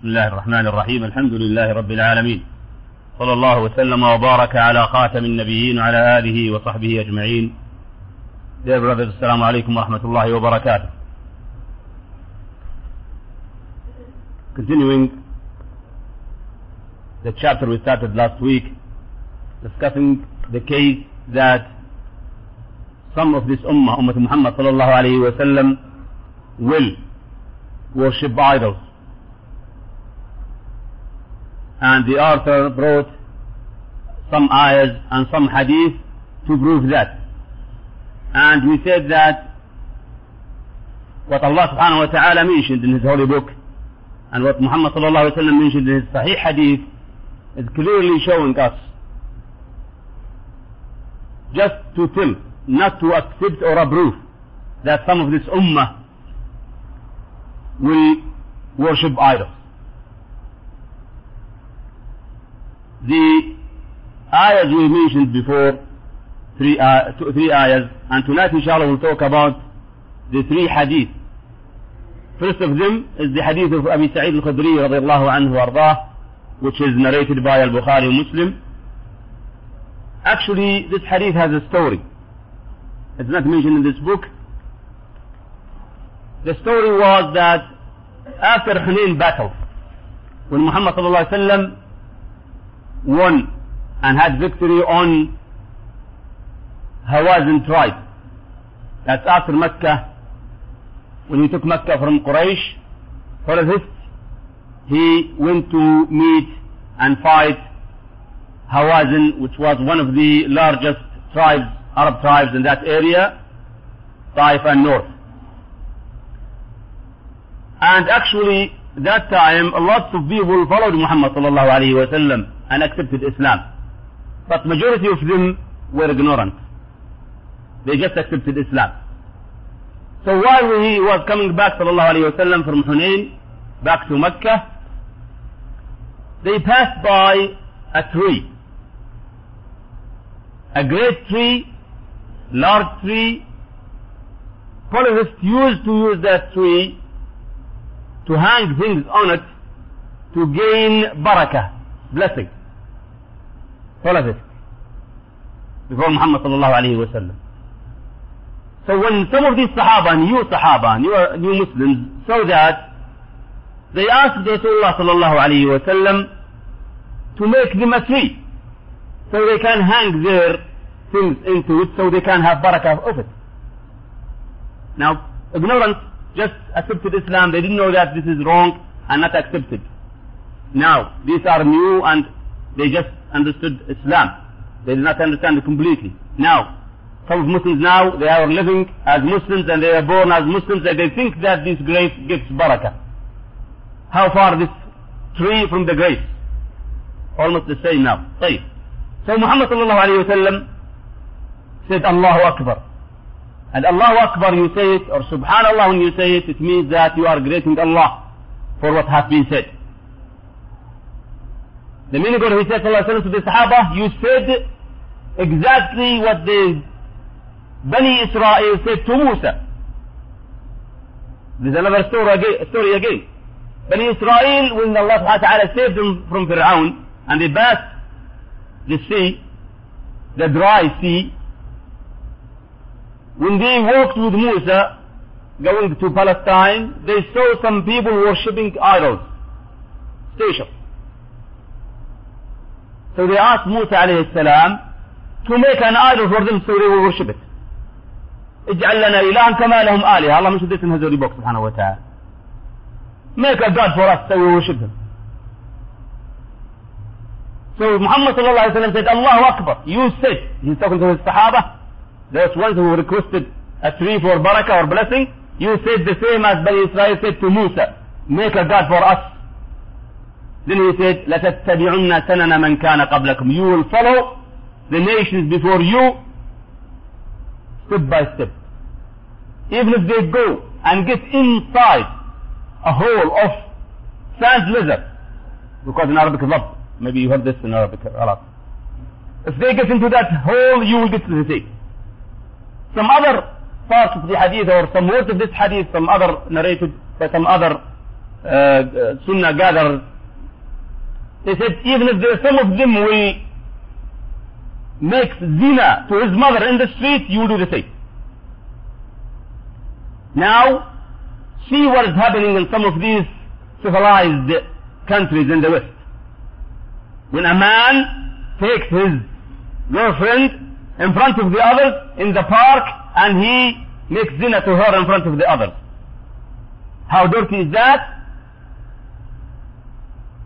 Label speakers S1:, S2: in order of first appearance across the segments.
S1: بسم الله الرحمن الرحيم الحمد لله رب العالمين صلى الله وسلم وبارك على خاتم النبيين وعلى آله وصحبه أجمعين Dear brothers, السلام عليكم ورحمة الله وبركاته Continuing the chapter we started last week discussing the case that some of this ummah, Ummah Muhammad sallallahu alayhi wa sallam will worship idols and the author brought some ayahs and some hadith to prove that. And we said that what Allah subhanahu wa ta'ala mentioned in His holy book and what Muhammad sallallahu alayhi wa sallam mentioned in his Sahih hadith is clearly showing us just to tell, not to accept or approve that some of this ummah will worship idols. The ayahs we mentioned before, three, uh, two, three ayahs, and tonight inshallah we'll talk about the three hadith. First of them is the hadith of Abi Sa'id al-Khudri radiallahu anhu ardah, which is narrated by al-Bukhari Muslim. Actually, this hadith has a story. It's not mentioned in this book. The story was that after Hunayn battle, when Muhammad sallallahu alaihi wasallam won and had victory on Hawazin tribe. That's after Mecca. When he took Mecca from Quraysh, for his he went to meet and fight Hawazin, which was one of the largest tribes, Arab tribes in that area, Taif and North. And actually, that time, lots of people followed Muhammad sallallahu alayhi wa sallam and accepted Islam. But majority of them were ignorant. They just accepted Islam. So while he was coming back sallallahu alayhi wasallam from Hunayn back to Mecca, they passed by a tree. A great tree, large tree. Polytheists used to use that tree to hang things on it to gain barakah, blessing polytheists before Muhammad sallallahu alayhi wa sallam. So when some of these Sahaba, new Sahaba, new, new Muslims, saw that, they asked Rasulullah sallallahu alayhi wa sallam to make them a tree, so they can hang their things into it, so they can have barakah of it. Now, ignorant just accepted Islam, they didn't know that this is wrong and not accepted. Now, these are new and they just understood Islam. They did not understand it completely. Now, some of Muslims now, they are living as Muslims and they are born as Muslims and they think that this grace gives barakah. How far this tree from the grace? Almost the same now. طيب. So Muhammad sallallahu alayhi wa sallam said Allahu Akbar. And Allahu Akbar you say it or Subhanallah when you say it, it means that you are greeting Allah for what has been said. The of he said sallallahu to the Sahaba, you said exactly what the Bani Israel said to Musa. There's another story again. Story again. Bani Israel, when Allah subhanahu saved them from Fir'aun, and they passed the sea, the dry sea, when they walked with Musa, going to Palestine, they saw some people worshipping idols, stations. So they asked Musa alayhi salam to make an idol for them so they will worship it. اجعل لنا إلها كما لهم آلهة الله مش ديت هذول بوك سبحانه وتعالى make a god for us so we worship him so Muhammad صلى الله عليه وسلم said Allahu Akbar you said he's talking to his Sahaba those ones who requested a tree for barakah or blessing you said the same as Bani Israel said to Musa make a god for us then he said, لَتَتَّبِعُنَّ سَنَنَ مَنْ كَانَ قَبْلَكُمْ You will follow the nations before you step by step. Even if they go and get inside a hole of sand lizard, because in Arabic love, maybe you heard this in Arabic a lot. If they get into that hole, you will get to the sea. Some other parts of the hadith or some words of this hadith, some other narrated by some other uh, Sunnah gathered, they said even if there, are some of them will make zina to his mother in the street, you do the same. Now, see what is happening in some of these civilized countries in the West. When a man takes his girlfriend in front of the others in the park and he makes zina to her in front of the others. How dirty is that?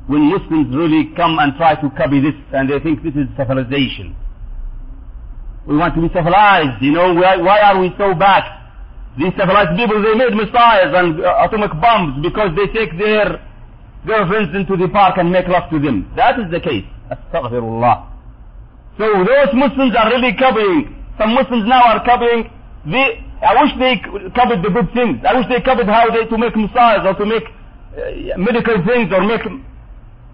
S1: When Muslims really come and try to copy this and they think this is civilization. We want to be civilized, you know, why, why are we so back? These civilized people, they made missiles and uh, atomic bombs because they take their girlfriends into the park and make love to them. That is the case. Astaghfirullah. So those Muslims are really copying. Some Muslims now are copying the, I wish they copied the good things. I wish they copied how they, to make missiles or to make uh, medical things or make,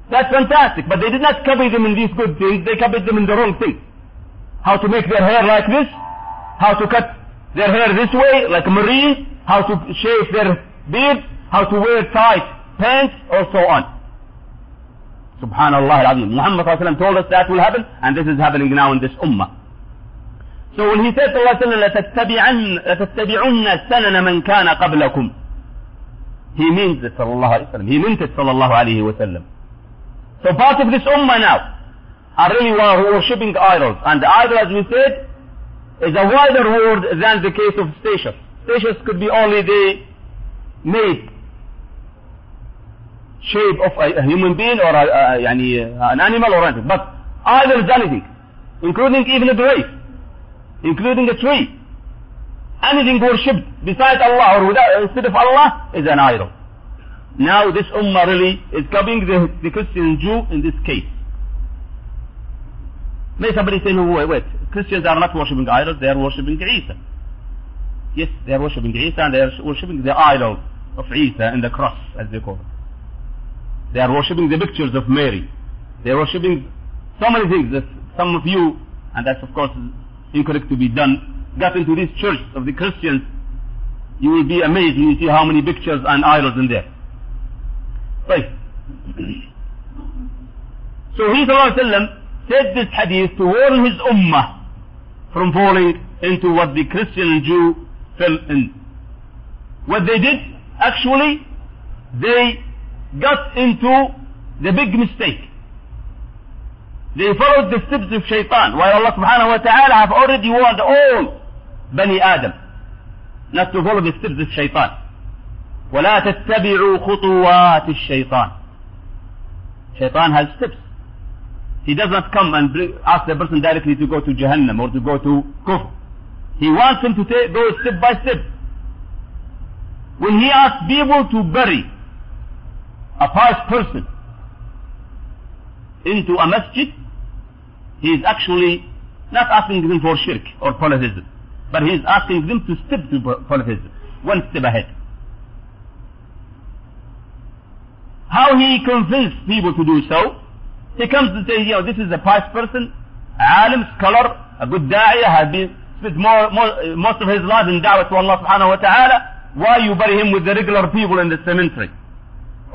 S1: that's fantastic. But they did not copy them in these good things. They copied them in the wrong things. How to make their hair like this. How to cut their hair this way, like a marine. How to shave their beards. How to wear tight pants or so on. Subhanallah al-Azim. Muhammad ﷺ told us that will happen and this is happening now in this ummah. So when he said sallallahu alayhi wa لَتَتَّبِعُنَّ سَنَنَ مَنْ كَانَ قَبْلَكُمْ He means it sallallahu alayhi wa sallam. He meant it sallallahu alayhi wa sallam. So part of this ummah now are really worshipping idols. And the idol, as we said, is a wider word than the case of statues. Statues could be only the made shape of a, human being or a, a, uh, an animal or anything. But idol is anything, including even a grave, including a tree. Anything worshipped beside Allah or without, instead of Allah is an idol. Now this ummah really is copying the, the Christian Jew in this case. May somebody say, no, wait, wait, Christians are not worshipping idols, they are worshipping Isa. Yes, they are worshipping Isa and they are worshipping the idol of Isa and the cross, as they call it. They are worshipping the pictures of Mary. They are worshipping so many things that some of you, and that's of course incorrect to be done, got into these churches of the Christians, you will be amazed when you see how many pictures and idols in there. Right. So he sallallahu said this hadith to warn his ummah from falling into what the Christian and Jew fell in. What they did, actually, they got into the big mistake. They followed the steps of shaitan, while Allah subhanahu wa ta'ala have already warned all Bani Adam not to follow the steps of shaitan. ولا تتبعوا خطوات الشيطان. Shaitan has steps. He does not come and ask the person directly to go to Jahannam or to go to Kufr. He wants him to take, go step by step. When he asks people to bury a pious person into a masjid, he is actually not asking them for shirk or polytheism, but he is asking them to step to polytheism, one step ahead. How he convinced people to do so, he comes to say, you know, this is a pious person, alim, scholar, a good da'iyah, has been spent more, more, most of his life in da'wah to Allah subhanahu wa ta'ala, why you bury him with the regular people in the cemetery?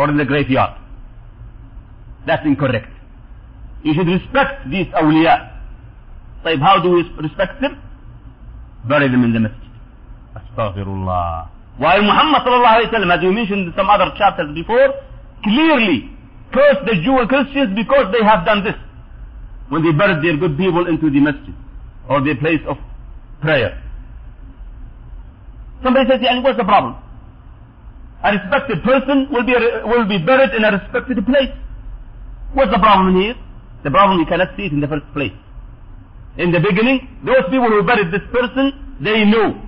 S1: or in the graveyard. That's incorrect. You should respect these awliya. طيب how do we respect them? Bury them in the masjid. Astaghfirullah. While Muhammad sallallahu alayhi wa sallam, as we mentioned in some other chapters before, clearly cursed the Jew and Christians because they have done this. When they buried their good people into the masjid or their place of prayer. Somebody says, yeah, what's the problem? a respected person will be, will be buried in a respected place. What's the problem here? The problem you cannot see it in the first place. In the beginning, those people who buried this person, they knew.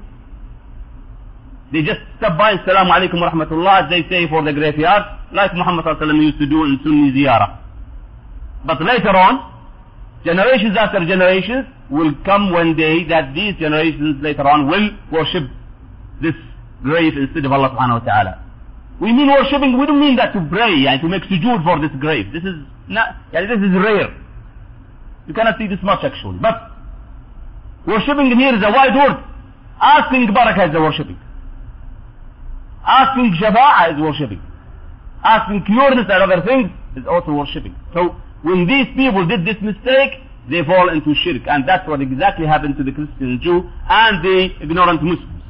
S1: They just step by and Salaam alaikum wa rahmatullah they say for the graveyard, like Muhammad used to do in Sunni ziyarah. But later on, generations after generations will come one day that these generations later on will worship this grave instead of Allah subhanahu wa ta'ala. We mean worshipping, we don't mean that to pray and to make sujood for this grave. This is not, this is rare. You cannot see this much actually. But worshipping here is a wide word. Asking barakah is a worshipping. Asking shafa'ah is worshipping. asking cureness and other things is also worshipping. So when these people did this mistake, they fall into shirk. And that's what exactly happened to the Christian Jew and the ignorant Muslims.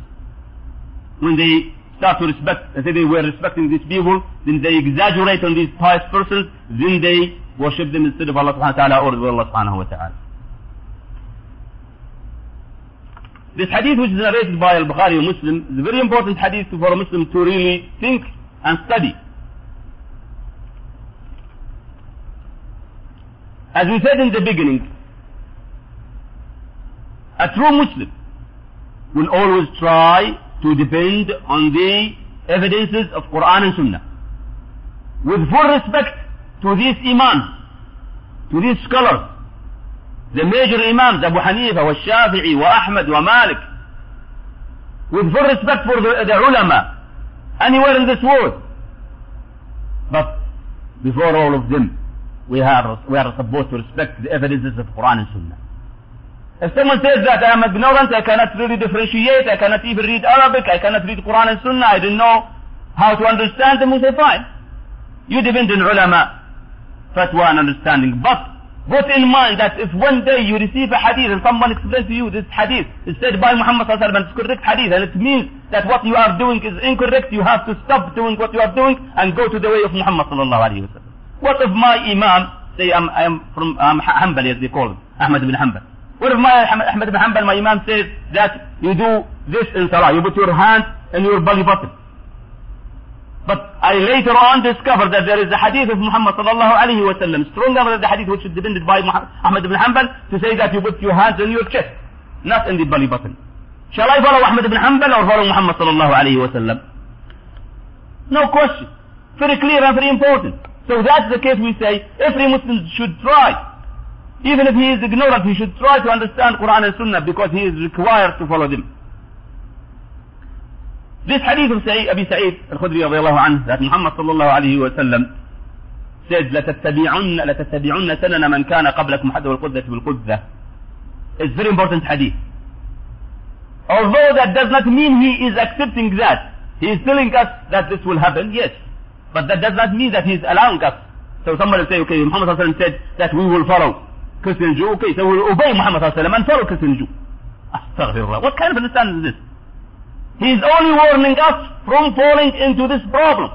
S1: When they start to respect, and say they were respecting these people, then they exaggerate on these pious persons, then they worship them instead of Allah subhanahu wa ta'ala or Allah subhanahu wa ta'ala. This hadith which is narrated by Al-Bukhari Muslim is a very important hadith for a Muslim to really think and study. As we said in the beginning, a true Muslim will always try to depend on the evidences of Quran and Sunnah. With full respect to these imams, to these scholars, Abu Hanifa, wa Shafi'i, wa Ahmad, wa Malik, with full respect for the, the ulama, anywhere in this world. But before all of them, we are, we are supposed to respect the evidences of Quran and Sunnah. If someone says that I am ignorant, I cannot really differentiate, I cannot even read Arabic, I cannot read Quran and Sunnah, I don't know how to understand them, we say fine. You depend on ulama, fatwa and understanding. But Put in mind that if one day you receive a hadith and someone explains to you this hadith is said by Muhammad sallallahu alaihi wasallam, it's correct hadith and it means that what you are doing is incorrect, you have to stop doing what you are doing and go to the way of Muhammad sallallahu alaihi wasallam. What if my imam, say I'm, I'm from um, Hanbali as they call it, Ahmad ibn Hanbal. What if my Ahmad ibn Hanbal, my imam says that you do this in salah, you put your hand in your belly button. But I later on discovered that there is a hadith of Muhammad sallallahu alayhi wa sallam, stronger than the hadith which is defended by Ahmad ibn Hanbal, to say that you put your hands on your chest, not in the belly button. Shall I follow Ahmad ibn Hanbal or follow Muhammad sallallahu alayhi wa sallam? No question. Very clear and very important. So that's the case we say, every Muslim should try. Even if he is ignorant, he should try to understand Quran and Sunnah because he is required to follow them. This hadith of Sa'id, Abi Sa'id al-Khudri radiallahu anhu, that Muhammad sallallahu alayhi wa sallam said, لَتَتَّبِعُنَّ, لَتَتَّبِعُنَّ سَنَنَ مَنْ كَانَ قَبْلَكُمْ حَدَّ وَالْقُدَّةِ بِالْقُدَّةِ It's very important hadith. Although that does not mean he is accepting that. He is telling us that this will happen, yes. But that does not mean that he is allowing us. So somebody will say, okay, Muhammad sallallahu alayhi wa sallam said that we will follow Christian Jew. Okay, so we will obey Muhammad sallallahu alayhi wa sallam and follow Christian Jew. Astaghfirullah. What kind of understanding is this? He is only warning us from falling into this problem.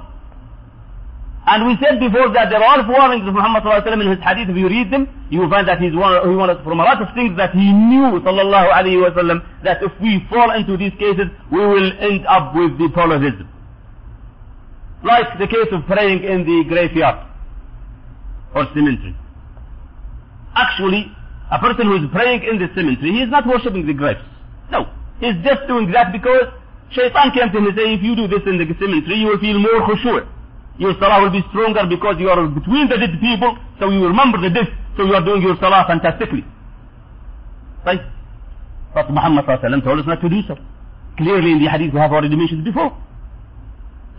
S1: And we said before that there are warnings of Muhammad in his hadith. If you read them, you will find that he's one, he warned from a lot of things that he knew sallam, that if we fall into these cases, we will end up with the polytheism. Like the case of praying in the graveyard or cemetery. Actually, a person who is praying in the cemetery, he is not worshipping the graves. No. He's just doing that because Shaitan came to him and said, if you do this in the cemetery, you will feel more khushu'. Your salah will be stronger because you are between the dead people, so you remember the dead, so you are doing your salah fantastically. Right? But Muhammad told us not to do so. Clearly in the hadith we have already mentioned before.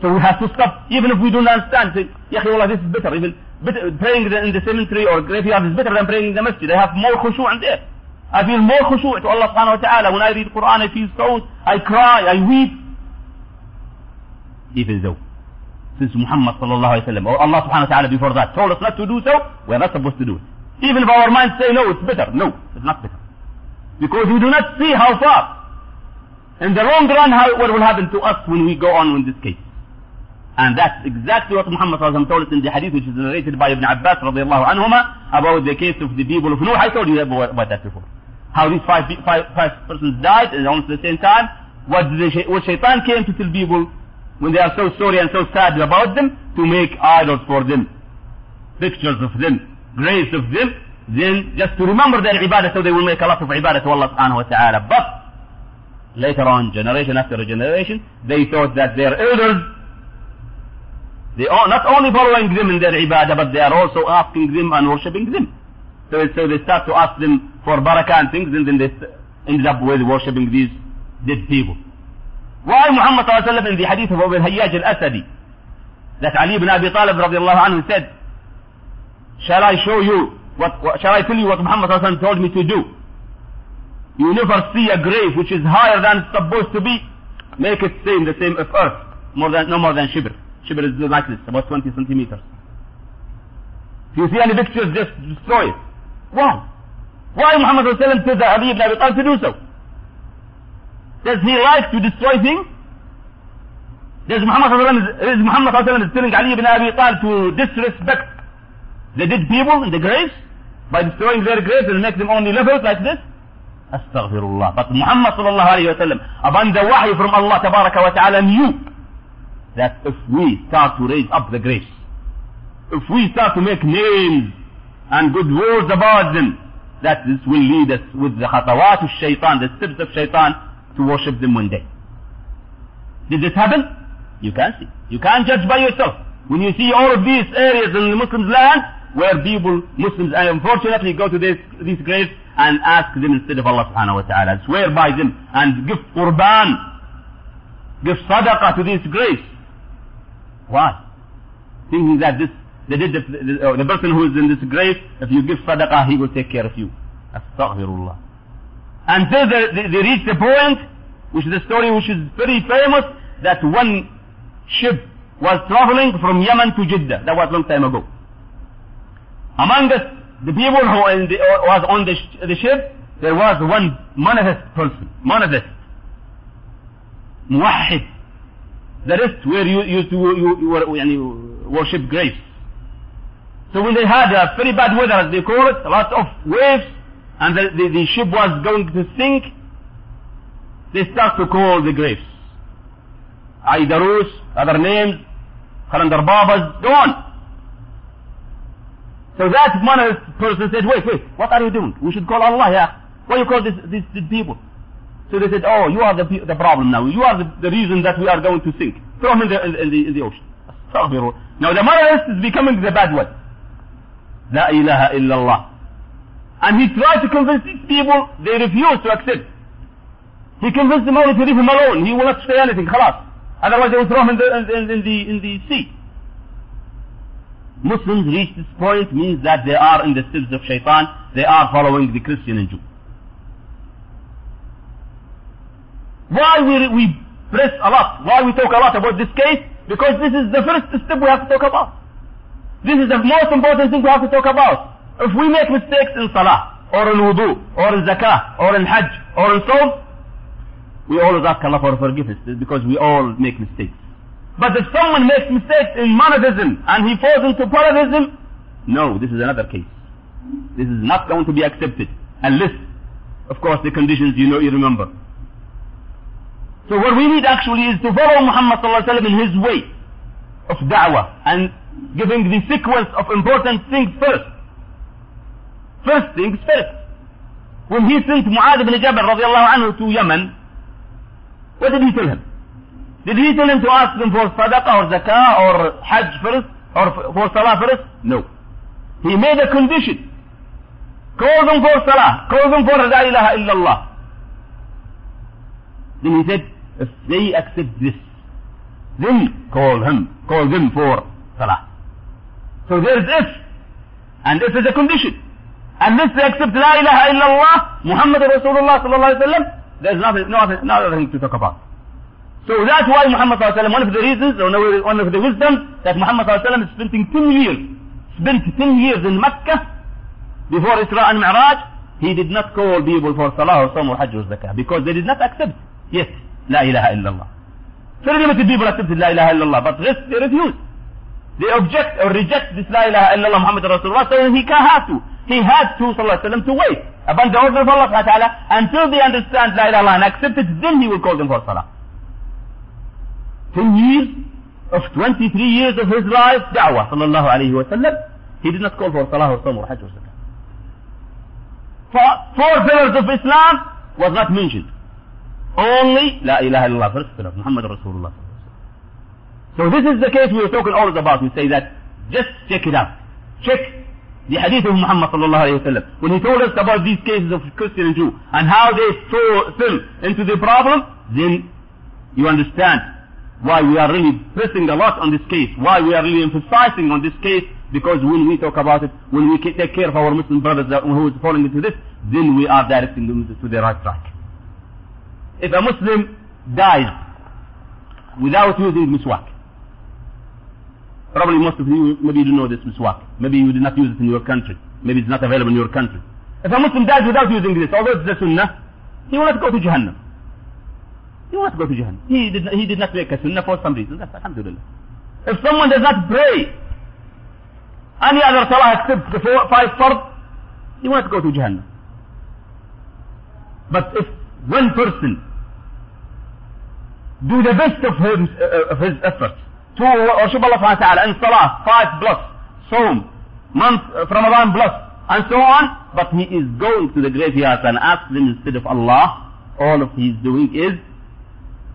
S1: So we have to stop, even if we don't understand, say, Ya Allah, this is better. Even better, praying in the cemetery or graveyard is better than praying in the masjid. I have more khushu' in there. I feel more khushu' to Allah subhanahu wa ta'ala. When I read the Quran, I feel so, I cry, I weep. Even though, since Muhammad sallallahu alayhi wa or oh, Allah subhanahu wa ta'ala before that told us not to do so, we are not supposed to do it. Even if our minds say no, it's better. No, it's not better. Because we do not see how far. In the long run, how, what will happen to us when we go on in this case. And that's exactly what Muhammad sallallahu told us in the hadith which is narrated by Ibn Abbas radiallahu anhuma about the case of the people of Nuh. I told you about that before how these five, five, five persons died at almost the same time. What, the, what shaitan came to tell people when they are so sorry and so sad about them to make idols for them, pictures of them, graves of them, then just to remember their ibadah so they will make a lot of ibadah to Allah subhanahu wa ta'ala. But later on, generation after generation, they thought that their elders, they are not only following them in their ibadah, but they are also asking them and worshipping them. So, so they start to ask them for barakah and things, and then they ended up with worshipping these dead people. Why Muhammad ﷺ in the hadith of Abu Hayyaj al-Asadi, that Ali ibn Abi Talib radiallahu anhu said, shall I show you, what, what, shall I tell you what Muhammad ﷺ told me to do? You never see a grave which is higher than it's supposed to be, make it same, the same of earth, more than, no more than shibr. Shibr is like this, about 20 centimeters. If you see any pictures, just destroy it. Why? Why Muhammad ﷺ said Ali ibn Abi to do so? Does he like to destroy things? Does Muhammad ﷺ, is Muhammad ﷺ telling Ali ibn Abi Talib to disrespect the dead people in the graves by destroying their graves and make them only levels like this? Astaghfirullah. But Muhammad sallallahu alayhi wa sallam, upon the wahy from Allah tabaraka wa ta'ala knew that if we start to raise up the graves, if we start to make names and good words about them, that this will lead us with the khatawat of shaitan, the steps of shaitan, to worship them one day. Did this happen? You can't see. You can't judge by yourself. When you see all of these areas in the Muslims' land, where people, Muslims, unfortunately go to this, these graves and ask them instead of Allah subhanahu wa ta'ala, swear by them and give qurban, give sadaqah to these graves. Why? Thinking that this, the, the, the, oh, the person who is in this grave, if you give sadaqah, he will take care of you. Astaghfirullah. Until they, they, they reach the point, which is a story which is very famous, that one ship was traveling from Yemen to Jeddah. That was a long time ago. Among us, the people who the, was on the, sh- the ship, there was one monotheist person, monotheist, muwahid. The rest were you used to you, you, you, worship graves. So when they had a very bad weather, as they call it, lots of waves, and the, the, the ship was going to sink, they start to call the graves. Aidarus, other names, Kalandar Babas, go on. So that one person said, wait, wait, what are you doing? We should call Allah, yeah. Why you call this, these, these people? So they said, oh, you are the, the problem now. You are the, the reason that we are going to sink. Throw him in the, in, the, in the ocean. Now the monotheist is becoming the bad one. La ilaha illallah. And he tried to convince these people, they refused to accept. He convinced them only to leave him alone. He will not say anything, khalas. Otherwise they will throw him in the, in, in the, in the sea. Muslims reach this point means that they are in the steps of shaitan, they are following the Christian and Jew. Why we, we press a lot, why we talk a lot about this case? Because this is the first step we have to talk about. This is the most important thing we have to talk about. If we make mistakes in salah, or in wudu, or in zakah, or in hajj, or in sawm, we always ask Allah for forgiveness because we all make mistakes. But if someone makes mistakes in monotheism and he falls into polytheism, no, this is another case. This is not going to be accepted unless, of course, the conditions you know, you remember. So what we need actually is to follow Muhammad in his way of da'wah and giving the sequence of important things first. First things first. When he sent Mu'adh ibn Jabal radiallahu anhu to Yemen, what did he tell him? Did he tell him to ask them for sadaqah or zakah or hajj first or for salah first? No. He made a condition. Call them for salah. Call them for la ilaha illallah. Then he said, if they accept this, then call him, call them for salah. So there is if, and if is a condition. Unless they accept la ilaha illallah, Muhammad Rasulullah sallallahu alayhi wa sallam, there is nothing, nothing, nothing to talk about. So that's why Muhammad sallallahu one of the reasons, or one of the wisdom, that Muhammad sallallahu is spending 10 years, spent 10 years in Mecca, before Isra and Mi'raj, he did not call people for Salah or Saum or Hajj or Zakah, because they did not accept, yes, La ilaha illallah. Very limited people accepted La ilaha illallah, but rest they refuse. They object or reject this La ilaha illallah Muhammad Rasulullah, so he have to. He had to, sallallahu alayhi wa to wait upon the order of Allah subhanahu wa ta'ala until they understand La ilaha and accept it, then he will call them for Salah. 10 years of 23 years of his life, da'wah, sallallahu alayhi wa sallam, he did not call for salah or saum or hajj or zakah. Four pillars of Islam was not mentioned. Only La ilaha illallah, first pillar, Muhammad Rasulullah. So this is the case we were talking always about. We say that, just check it out. Check the hadith of Muhammad sallallahu alayhi wa. When he told us about these cases of Christian and Jew, and how they fell into the problem, then you understand why we are really pressing a lot on this case, why we are really emphasizing on this case, because when we talk about it, when we take care of our Muslim brothers who is falling into this, then we are directing them to the right track. If a Muslim dies without using miswak, Probably most of you, maybe you don't know this miswak. Maybe you did not use it in your country. Maybe it's not available in your country. If a Muslim dies without using this, although it's the sunnah, he will not go to Jahannam. He will not go to Jahannam. He did not, he did not make a sunnah for some reason. That's alhamdulillah. If someone does not pray any other salah except the four, five fard, he will not go to Jahannam. But if one person do the best of his, uh, of his efforts to worship Allah subhanahu wa ta'ala in salah, five plus, Psalm, month of Ramadan plus, and so on, but he is going to the graveyard and asks them instead of Allah, all of his doing is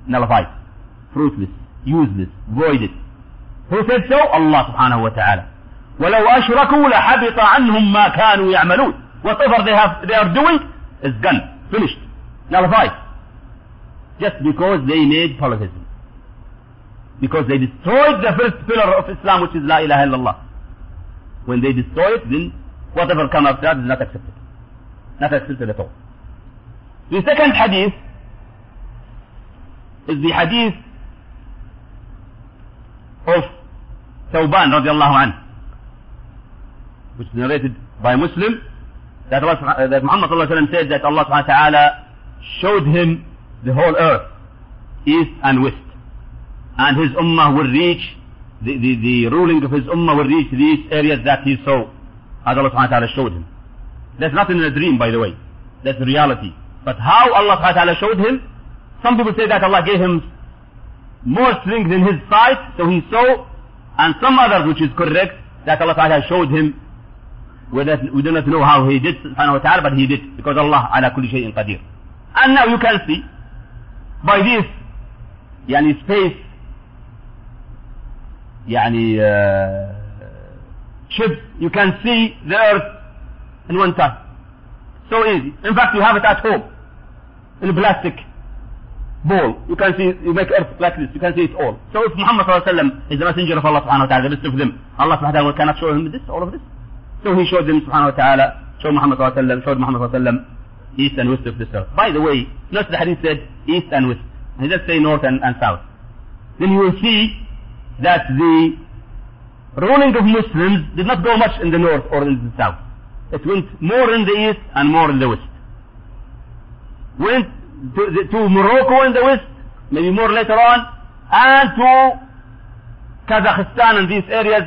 S1: nullified, fruitless, useless, voided. Who said so? Allah subhanahu wa ta'ala. ولو أشركوا لحبط عنهم ما كانوا يعملون. Whatever they have, they are doing is gone, finished, nullified. Just because they made polytheism. Because they destroyed the first pillar of Islam which is La ilaha illallah. When they destroy it, then whatever comes after that is not accepted. Not accepted at all. The second hadith is the hadith of Thawban radiallahu anhu, which is narrated by Muslim, that, Allah, uh, that Muhammad said that Allah subhanahu wa ta'ala showed him the whole earth, east and west and his ummah will reach, the, the, the ruling of his ummah will reach these areas that he saw, as Allah subhanahu wa ta'ala showed him. That's nothing in a dream, by the way. That's the reality. But how Allah subhanahu wa ta'ala showed him, some people say that Allah gave him more strength in his sight, so he saw, and some others, which is correct, that Allah ta'ala showed him, we do not know how he did, subhanahu wa ta'ala, but he did, because Allah ala kulli shay'in qadir. And now you can see, by this, yani space يعني uh, ship, you can see the earth in one time. So easy. In fact, you have it at home, in a plastic bowl. You can see, you make earth like this, you can see it all. So if Muhammad sallallahu is the messenger of Allah subhanahu wa ta'ala, the best of them, Allah subhanahu wa ta'ala cannot show him this, all of this. So he showed them subhanahu wa ta'ala, showed Muhammad sallallahu alayhi wa showed Muhammad sallallahu alayhi wa east and west of the earth. By the way, notice the hadith said east and west. He doesn't say north and, and south. Then you will see that the ruling of Muslims did not go much in the north or in the south. It went more in the east and more in the west. Went to, the, to Morocco in the west, maybe more later on, and to Kazakhstan and these areas,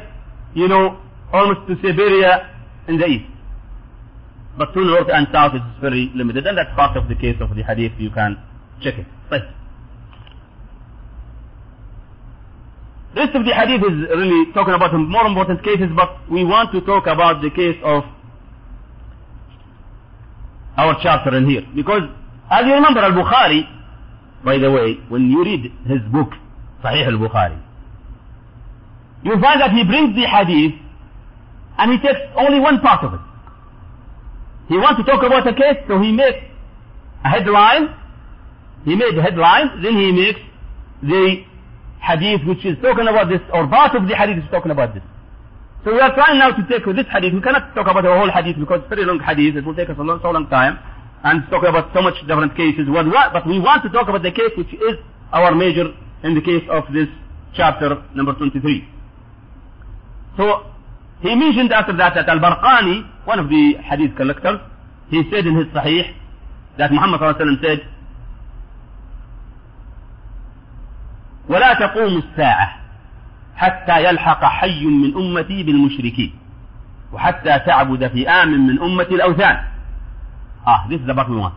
S1: you know, almost to Siberia in the east. But to north and south it's very limited and that's part of the case of the hadith you can check it. Right. The rest of the hadith is really talking about more important cases but we want to talk about the case of our chapter in here because as you remember al-Bukhari by the way when you read his book Sahih al-Bukhari you find that he brings the hadith and he takes only one part of it he wants to talk about a case, so he makes a headline. He made the headline, then he makes the hadith which is talking about this, or part of the hadith is talking about this. So we are trying now to take this hadith. We cannot talk about the whole hadith because it's very long hadith. It will take us a long, so long time. And talk about so much different cases. But we want to talk about the case which is our major in the case of this chapter number 23. So he mentioned after that that Al-Barqani, one of the hadith collectors, he said in his Sahih that Muhammad said, ولا تقوم الساعة حتى يلحق حي من أمتي بالمشركين وحتى تعبد فئام من أمتي الأوثان. Ah, this is the part we want.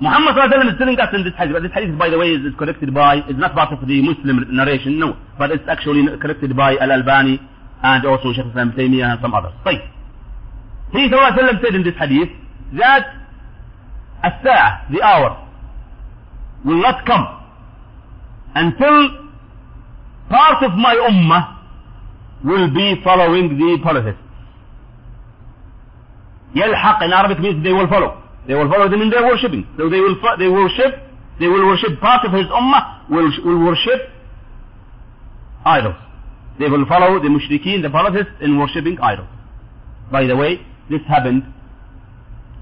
S1: Muhammad ﷺ is telling us in this hadith, but this hadith by the way is, is corrected by, is not part of the Muslim narration, no, but it's actually corrected by Al-Albani and also Shaykh Islam Taymiyyah and some others. طيب. He ﷺ said in this hadith that الساعة, the hour, will not come until part of my ummah will be following the polytheists. يلحق in Arabic means they will follow. They will follow them in their worshipping. So they will, they worship, they will worship part of his ummah, will, will worship idols. They will follow the mushrikeen, the polytheists in worshipping idols. By the way, this happened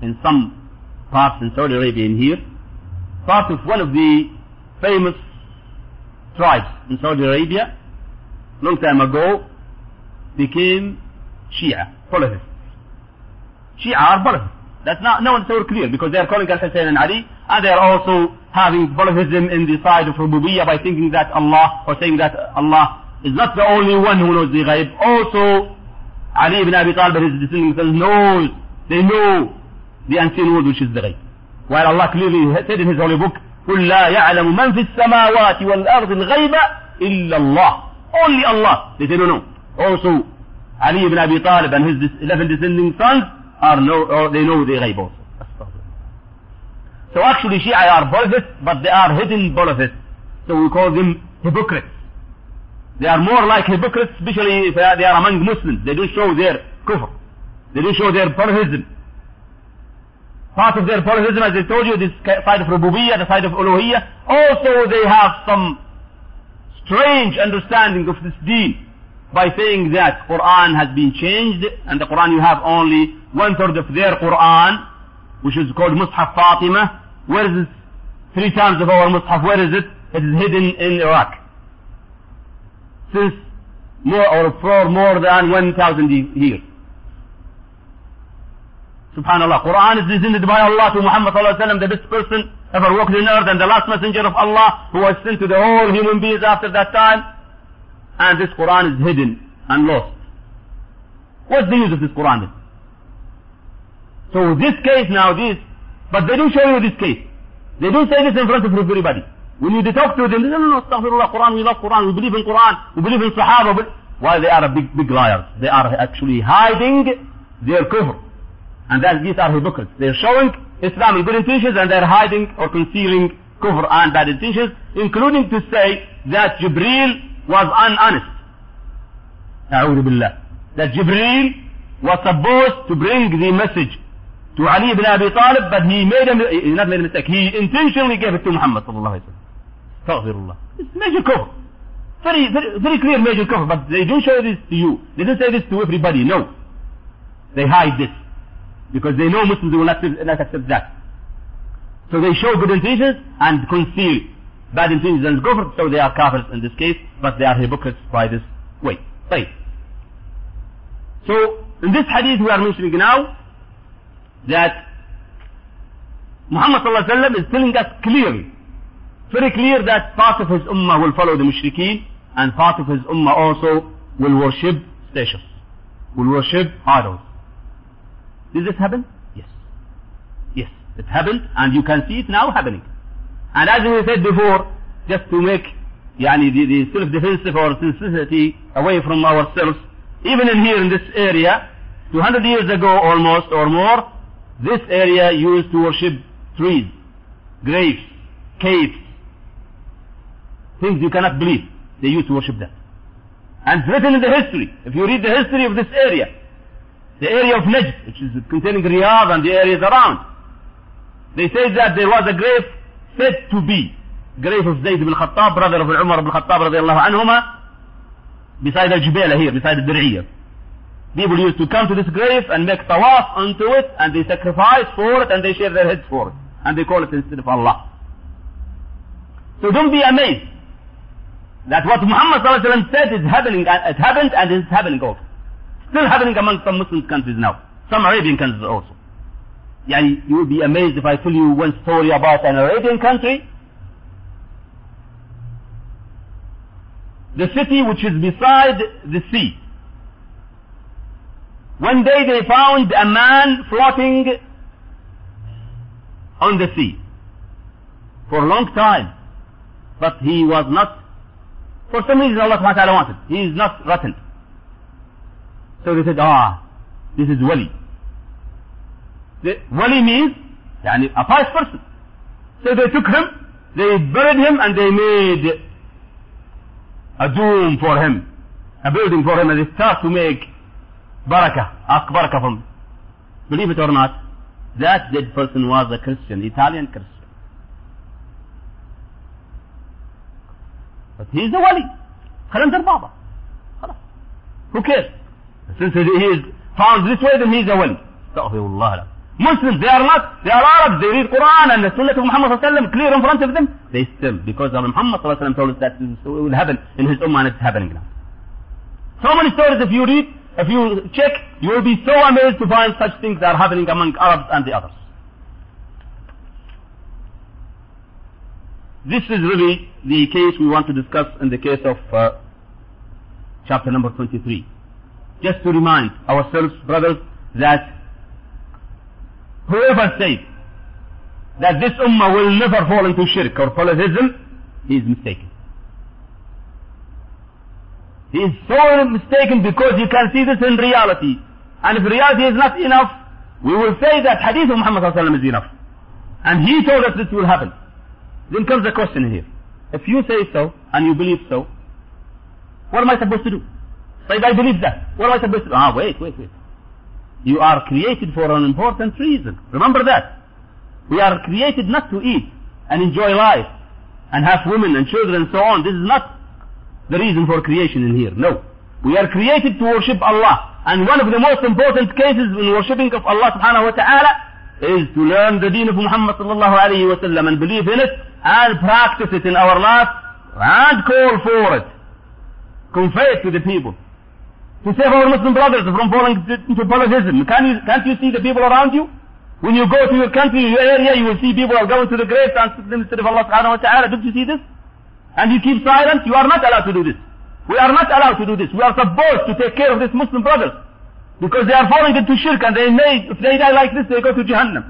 S1: in some parts in Saudi Arabia in here. Part of one of the famous tribes in Saudi Arabia, long time ago, became Shia, polytheists. Shia are polytheists. That's not, no one's so clear because they are calling Al-Hussein and Ali and they are also having polytheism in the side of Rububiyyah by thinking that Allah or saying that Allah is not the only one who knows the ghaib. Also, Ali ibn Abi Talib and his descendants knows, they know the unseen world which is the ghaib. While Allah clearly said in his holy book, قل لا يعلم من في السماوات والأرض الغيب إلا الله. Only Allah. They say no, no. Also, Ali ibn Abi Talib and his 11 descending sons are know, they know the ghaib also. So actually Shia are polytheists, but they are hidden polytheists. So we call them hypocrites. They are more like hypocrites, especially if they are among Muslims. They don't show their kufr. They don't show their polytheism. Part of their polytheism, as I told you, this side of Rububiyyah, the side of Uluhiyyah. Also they have some strange understanding of this deen by saying that Quran has been changed and the Quran you have only one third of their Quran, which is called Mus'haf Fatima. Where is it? Three times of our Mus'haf, where is it? It is hidden in Iraq. Since more or for more than 1000 years. Subhanallah. Quran is descended by Allah to Muhammad sallallahu alaihi wasallam, the best person ever walked in earth and the last messenger of Allah who was sent to the whole human beings after that time. And this Quran is hidden and lost. What's the use of this Quran then? So this case now, this, but they don't show you this case. They don't say this in front of everybody. When you talk to them, they say, no, no, astaghfirullah, Quran, we love Quran, we believe in Quran, we believe in Sahaba. Why they are a big, big liars. They are actually hiding their kufr. And that these are hypocrites. They're showing Islam good intentions and they're hiding or concealing kufr and bad intentions, including to say that Jibreel was unhonest. That Jibreel was supposed to bring the message to Ali ibn Abi Talib, but he made a, he not made a mistake. He intentionally gave it to Muhammad sallallahu alaihi. It's major kufr. Very, very, very clear major kufr, but they don't show this to you. They don't say this to everybody. No. They hide this. Because they know Muslims will not, not accept that. So they show good intentions and conceal bad intentions and kufr, so they are kafirs in this case, but they are hypocrites by this way. Right. So, in this hadith we are mentioning now, that Muhammad sallallahu alaihi wasallam is telling us clearly, very clear that part of his ummah will follow the mushrikeen and part of his ummah also will worship statues, will worship idols. Did this happen? Yes. Yes, it happened and you can see it now happening. And as we said before, just to make yani, the, the self-defensive or sincerity away from ourselves, even in here in this area, 200 years ago almost or more, this area used to worship trees, graves, caves, things you cannot believe. They used to worship that. And written in the history. If you read the history of this area, the area of Najd, which is containing Riyadh and the areas around, they say that there was a grave said to be grave of Zayd ibn Khattab, brother of Umar ibn Khattab radiallahu anhuma, beside al-Jibala here, beside the People used to come to this grave and make tawaf onto it and they sacrifice for it and they share their heads for it. And they call it instead of Allah. So don't be amazed that what Muhammad said is happening, uh, it happened and it is happening also. Still happening among some Muslim countries now. Some Arabian countries also. Yani, you will be amazed if I tell you one story about an Arabian country. The city which is beside the sea. One day they found a man floating on the sea for a long time. But he was not, for some reason Allah subhanahu wanted. He is not rotten. So they said, ah, this is wali. The, wali means yani, a pious person. So they took him, they buried him and they made a dome for him, a building for him and they start to make barakah, ask barakah from Believe it or not, that dead person was a Christian, Italian Christian. But he's a wali. خلينا بابا. خلاص. Who cares? Since he is found this way, then he is a wali. Astaghfirullah. Muslims, they are not, they are Arabs, they read Quran and the Sunnah of Muhammad sallallahu clear in front of them. They still, because of Muhammad sallallahu told us that it will happen in his ummah and it's happening now. So many stories if you read, if you check, you will be so amazed to find such things that are happening among Arabs and the others. This is really the case we want to discuss in the case of uh, chapter number 23. Just to remind ourselves, brothers, that whoever says that this ummah will never fall into shirk or polytheism, he is mistaken. He is so mistaken because you can see this in reality. And if reality is not enough, we will say that hadith of Muhammad is enough. And he told us this will happen. Then comes the question here. If you say so, and you believe so, what am I supposed to do? If I believe that, what am I supposed to do? Ah, wait, wait, wait. You are created for an important reason. Remember that. We are created not to eat and enjoy life and have women and children and so on. This is not the reason for creation in here. No. We are created to worship Allah. And one of the most important cases in worshipping of Allah subhanahu wa ta'ala is to learn the deen of Muhammad sallallahu alayhi wa sallam and believe in it and practice it in our life and call for it. Convey it to the people. To save our oh, Muslim brothers from falling into polytheism. Can you, can't you see the people around you? When you go to your country, your area, you will see people are going to the graves and instead of Allah subhanahu wa ta'ala. Don't you see this? And you keep silent, you are not allowed to do this. We are not allowed to do this. We are supposed to take care of these Muslim brothers. Because they are falling into shirk and they may, if they die like this, they go to Jahannam.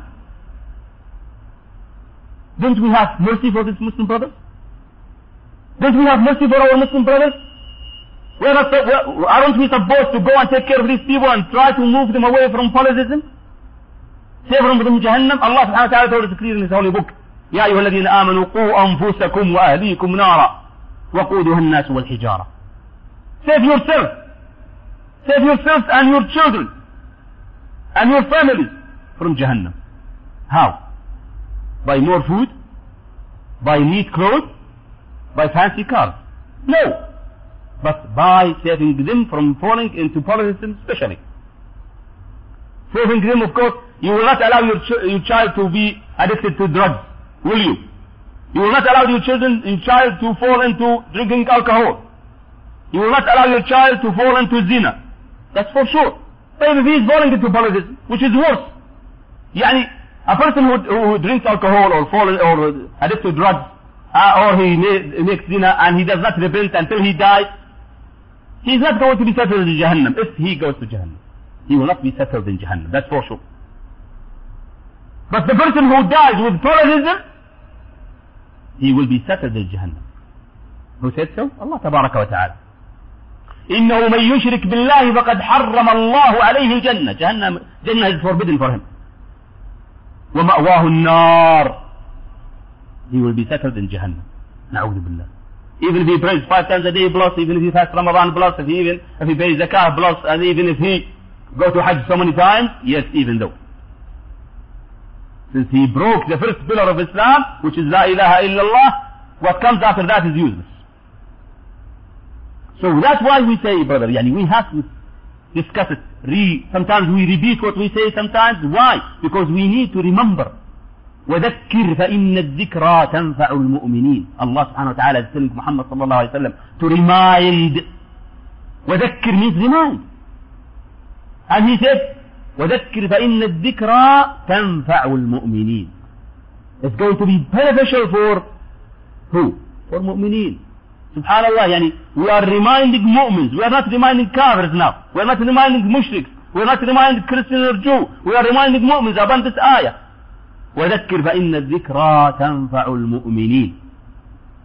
S1: Don't we have mercy for these Muslim brothers? Don't we have mercy for our Muslim brothers? We are not, aren't we supposed to go and take care of these people and try to move them away from polytheism? Save them from Jahannam? Allah subhanahu wa ta'ala told us clear in His holy book. يا أيها الذين آمنوا قوا أنفسكم وأهليكم نارا وقودها الناس والحجارة. Save yourself. Save yourself and your children and your families from Jahannam. How? By more food? By neat clothes? By fancy cars? No but by saving them from falling into polytheism especially. Saving them, of course, you will not allow your, ch- your child to be addicted to drugs, will you? You will not allow your children, your child to fall into drinking alcohol. You will not allow your child to fall into zina. That's for sure. But if he is falling into polytheism, which is worse. Yani, a person who, who drinks alcohol or fall or addicted to drugs, uh, or he makes zina and he does not repent until he dies, he is not going to be settled in Jahannam if he goes to Jahannam. He will not be settled in Jahannam, that's for sure. But the person who dies with polytheism, he will be settled in Jahannam. Who said so? Allah wa ta'ala. إنه من يشرك بالله فقد حرم الله عليه الجنة جهنم Jannah is forbidden for him ومأواه النار he will be settled in Jahannam نعوذ بالله even if he prays five times a day plus, even if he fasts Ramadan he even if he pays zakah plus, and even if he go to Hajj so many times, yes, even though. Since he broke the first pillar of Islam, which is La ilaha illallah, what comes after that is useless. So that's why we say, brother, yani we have to discuss it. Re, sometimes we repeat what we say sometimes. Why? Because we need to remember وذكر فإن الذكرى تنفع المؤمنين الله سبحانه وتعالى telling Muhammad صلى الله عليه وسلم to remind وذكر means remind and he وذكر فإن الذكرى تنفع المؤمنين it's going to be beneficial for who? for مؤمنين سبحان الله يعني we are reminding mu'mins we are not reminding kafirs now we are not reminding mushriks we are not reminding Christian or Jew we are reminding mu'mins about this ayah وذكر فإن الذكرى تنفع المؤمنين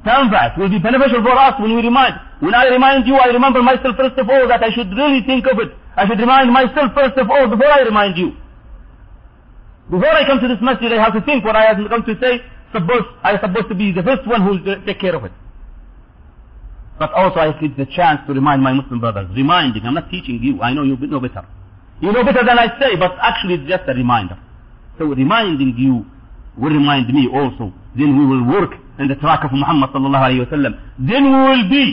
S1: تنفع it will be beneficial for us when we remind when I remind you I remember myself first of all that I should really think of it I should remind myself first of all before I remind you before I come to this masjid I have to think what I am going to say suppose I supposed to be the first one who will take care of it but also I get the chance to remind my Muslim brothers reminding I'm not teaching you I know you know better you know better than I say but actually it's just a reminder so reminding you will remind me also. Then we will work in the track of Muhammad sallallahu alayhi wa sallam. Then we will be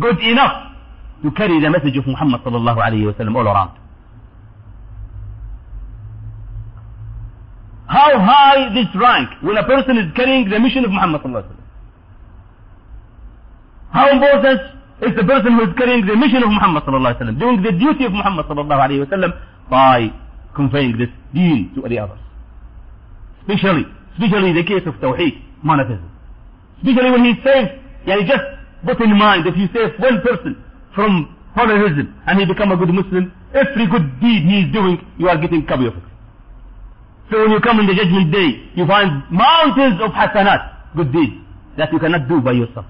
S1: good enough to carry the message of Muhammad sallallahu alayhi wa sallam all around. How high this rank when a person is carrying the mission of Muhammad sallallahu alayhi wa sallam. How important is the person who is carrying the mission of Muhammad sallallahu alaihi wasallam, doing the duty of Muhammad sallallahu alaihi wasallam by conveying this deen to the others. Especially, especially the case of Tawheed, monotheism. Especially when he says, yani just put in mind, if you save one person from polytheism and he become a good Muslim, every good deed he is doing, you are getting copy of it. So when you come in the judgment day, you find mountains of hasanat, good deeds, that you cannot do by yourself.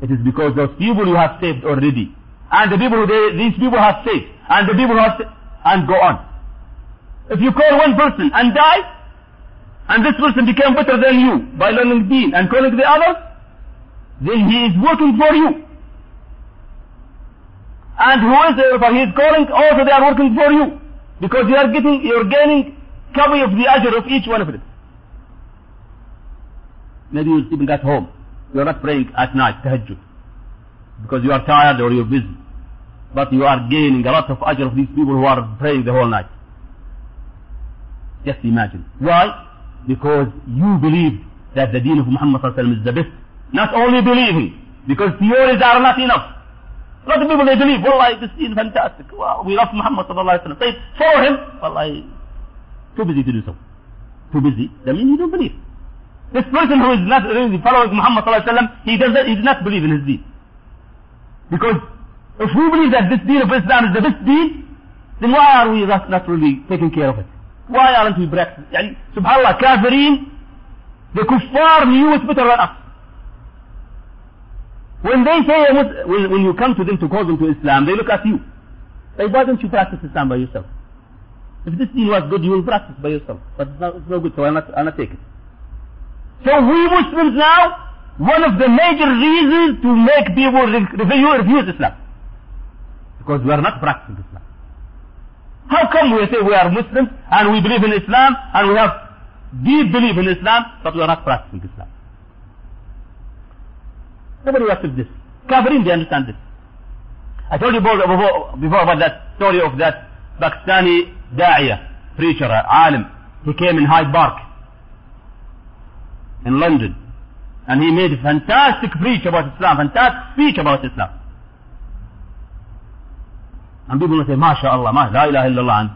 S1: It is because those people you have saved already. And the people who they, these people have saved. And the people who have saved, and go on. If you call one person and die, and this person became better than you by learning deen and calling the others, then he is working for you. And who is whoever he is calling, also they are working for you. Because you are getting, you are gaining copy of the ajr of each one of them. Maybe you sleeping at home. You are not praying at night, tahajjud. Because you are tired or you're busy. But you are gaining a lot of ajr of these people who are praying the whole night. Just imagine. Why? Because you believe that the deen of Muhammad is the best. Not only believing, because theories are not enough. A lot of people they believe, Wallah, this is fantastic. Wow, we love Muhammad sallallahu alaihi wasallam. Say, follow him. Wallah, too busy to do so. Too busy. That means you don't believe. This person who is not really following Muhammad sallallahu alaihi wasallam, he does not, he does not believe in his deen. Because if we believe that this deen of Islam is the best deen, then why are we not, not really taking care of it? Why aren't we practicing? Yani, subhanAllah, kafirin, the kuffar knew it better than us. When they say, when, when you come to them to call them to Islam, they look at you. Like, why don't you practice Islam by yourself? If this deen was good, you will practice by yourself. But it's not, it's good, so I'll not, I'm not take it. So we Muslims now, one of the major reasons to make people refuse Islam. Because we are not practicing Islam. How come we say we are Muslims and we believe in Islam and we have deep belief in Islam, but we are not practicing Islam? Nobody accepts this. Kafirin, they understand this. I told you before, before about that story of that Pakistani da'iyah, preacher, alim. He came in Hyde Park in London. And he made a fantastic preach about Islam, fantastic speech about Islam. And people will say, MashaAllah, ma, la ilaha illallah. And,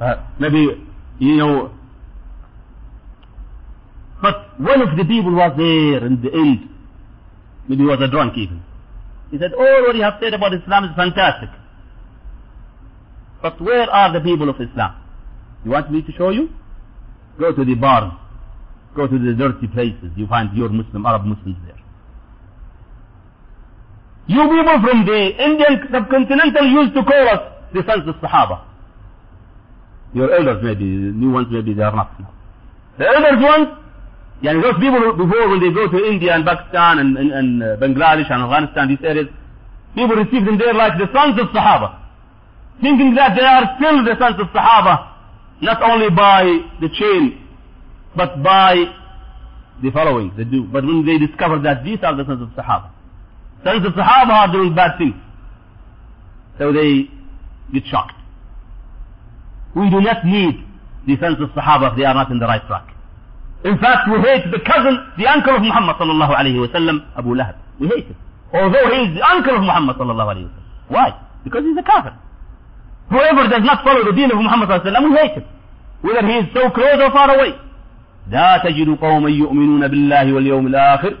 S1: uh, maybe, you know, but one of the people was there in the end. Maybe he was a drunk even. He said, all what you have said about Islam is fantastic. But where are the people of Islam? You want me to show you? Go to the bars Go to the dirty places. You find your Muslim, Arab Muslims there. You people from the Indian subcontinental used to call us the sons of Sahaba. Your elders maybe, new ones maybe they are not. The elders ones, yani those people before when they go to India and Pakistan and, and, and uh, Bangladesh and Afghanistan, these areas, people receive them there like the sons of Sahaba. Thinking that they are still the sons of Sahaba, not only by the chain but by the following they do. But when they discover that these are the sons of Sahaba, sons of Sahaba are doing bad things, so they get shocked. We do not need the sons of Sahaba if they are not in the right track. In fact, we hate the cousin, the uncle of Muhammad sallallahu alayhi wa sallam, Abu Lahab. We hate him. Although he is the uncle of Muhammad sallallahu alayhi wa sallam. Why? Because he's a kafir. Whoever does not follow the deen of Muhammad sallallahu alayhi wa sallam, we hate him. Whether he is so close or far away. لا تجد قوما يؤمنون بالله واليوم الآخر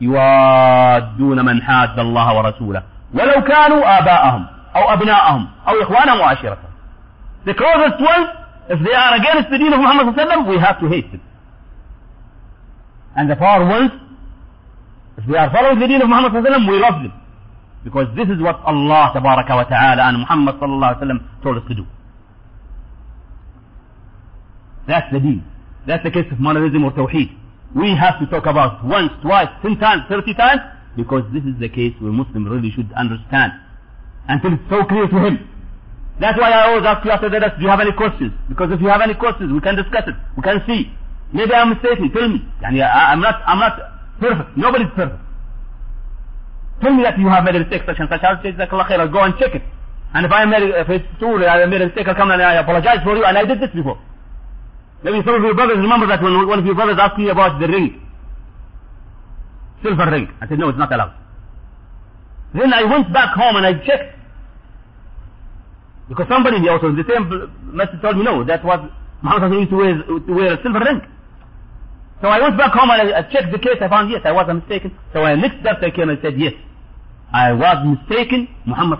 S1: يوادون من حاد الله ورسوله ولو كانوا آباءهم أو أبناءهم أو إخوانهم وعشيرتهم The closest ones, if they are against the deen of Muhammad sallam, we have to hate them. And the far ones, if they are following the deen of Muhammad sallam, we love them. Because this is what Allah wa ta'ala and Muhammad sallallahu alayhi wa sallam told us to do. That's the deen. That's the case of monotheism or tawheed. We have to talk about once, twice, ten times, thirty times, because this is the case where Muslim really should understand until it's so clear to him. That's why I always ask you after that, do you have any questions? Because if you have any questions, we can discuss it. We can see. Maybe I'm mistaken. Tell me. I, I'm not, I'm not perfect. Nobody's perfect. Tell me that you have made a mistake such and such. I'll say, I'll go and check it. And if I made, if it's true, I made a mistake, I'll come and I apologize for you, and I did this before. Maybe some of your brothers remember that when one of your brothers asked me about the ring. Silver ring. I said, no, it's not allowed. Then I went back home and I checked. Because somebody in the also, the same message told me, no, that was, Muhammad used to wear, to wear a silver ring. So I went back home and I, I checked the case, I found, yes, I was mistaken. So I next up I came, and said, yes, I was mistaken. Muhammad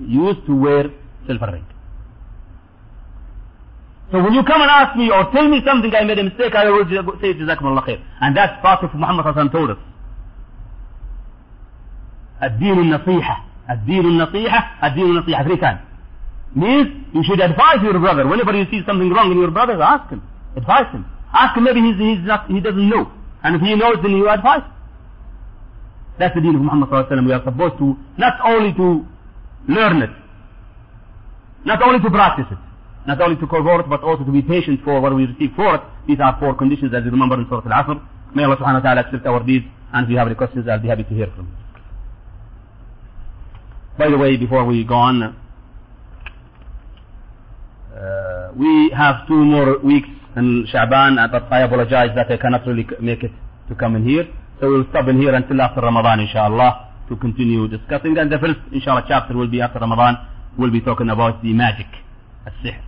S1: used to wear silver ring. So when you come and ask me or tell me something I made a mistake, I will say Jazakumullah khair. And that's part of what Muhammad told us. الدين النصيحة الدين النصيحة الدين النصيحة three times means you should advise your brother whenever you see something wrong in your brother ask him advise him ask him maybe he's, he's not, he doesn't know and if he knows then you advise that's the deen of Muhammad we are supposed to not only to learn it not only to practice it not only to cover it but also to be patient for what we receive for it these are four conditions as you remember in Surah Al-Asr may Allah subhanahu wa ta'ala accept our deeds and if you have any questions I'll be happy to hear from you by the way, before we go on, uh, we have two more weeks in Shaban, uh, but I apologize that I cannot really make it to come in here. So we'll stop in here until after Ramadan, inshallah, to continue discussing. And the first, inshallah, chapter will be after Ramadan. We'll be talking about the magic, السحر.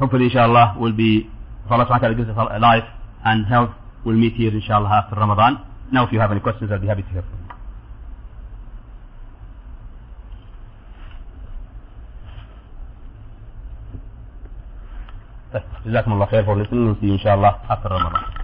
S1: Hopefully, inshallah, we'll be, if Allah subhanahu wa ta'ala gives us life and health, we'll meet here, inshallah, after Ramadan. Now, if you have any questions, I'll be happy to hear from you. جزاكم الله خير for listening. We'll see you inshallah after Ramadan.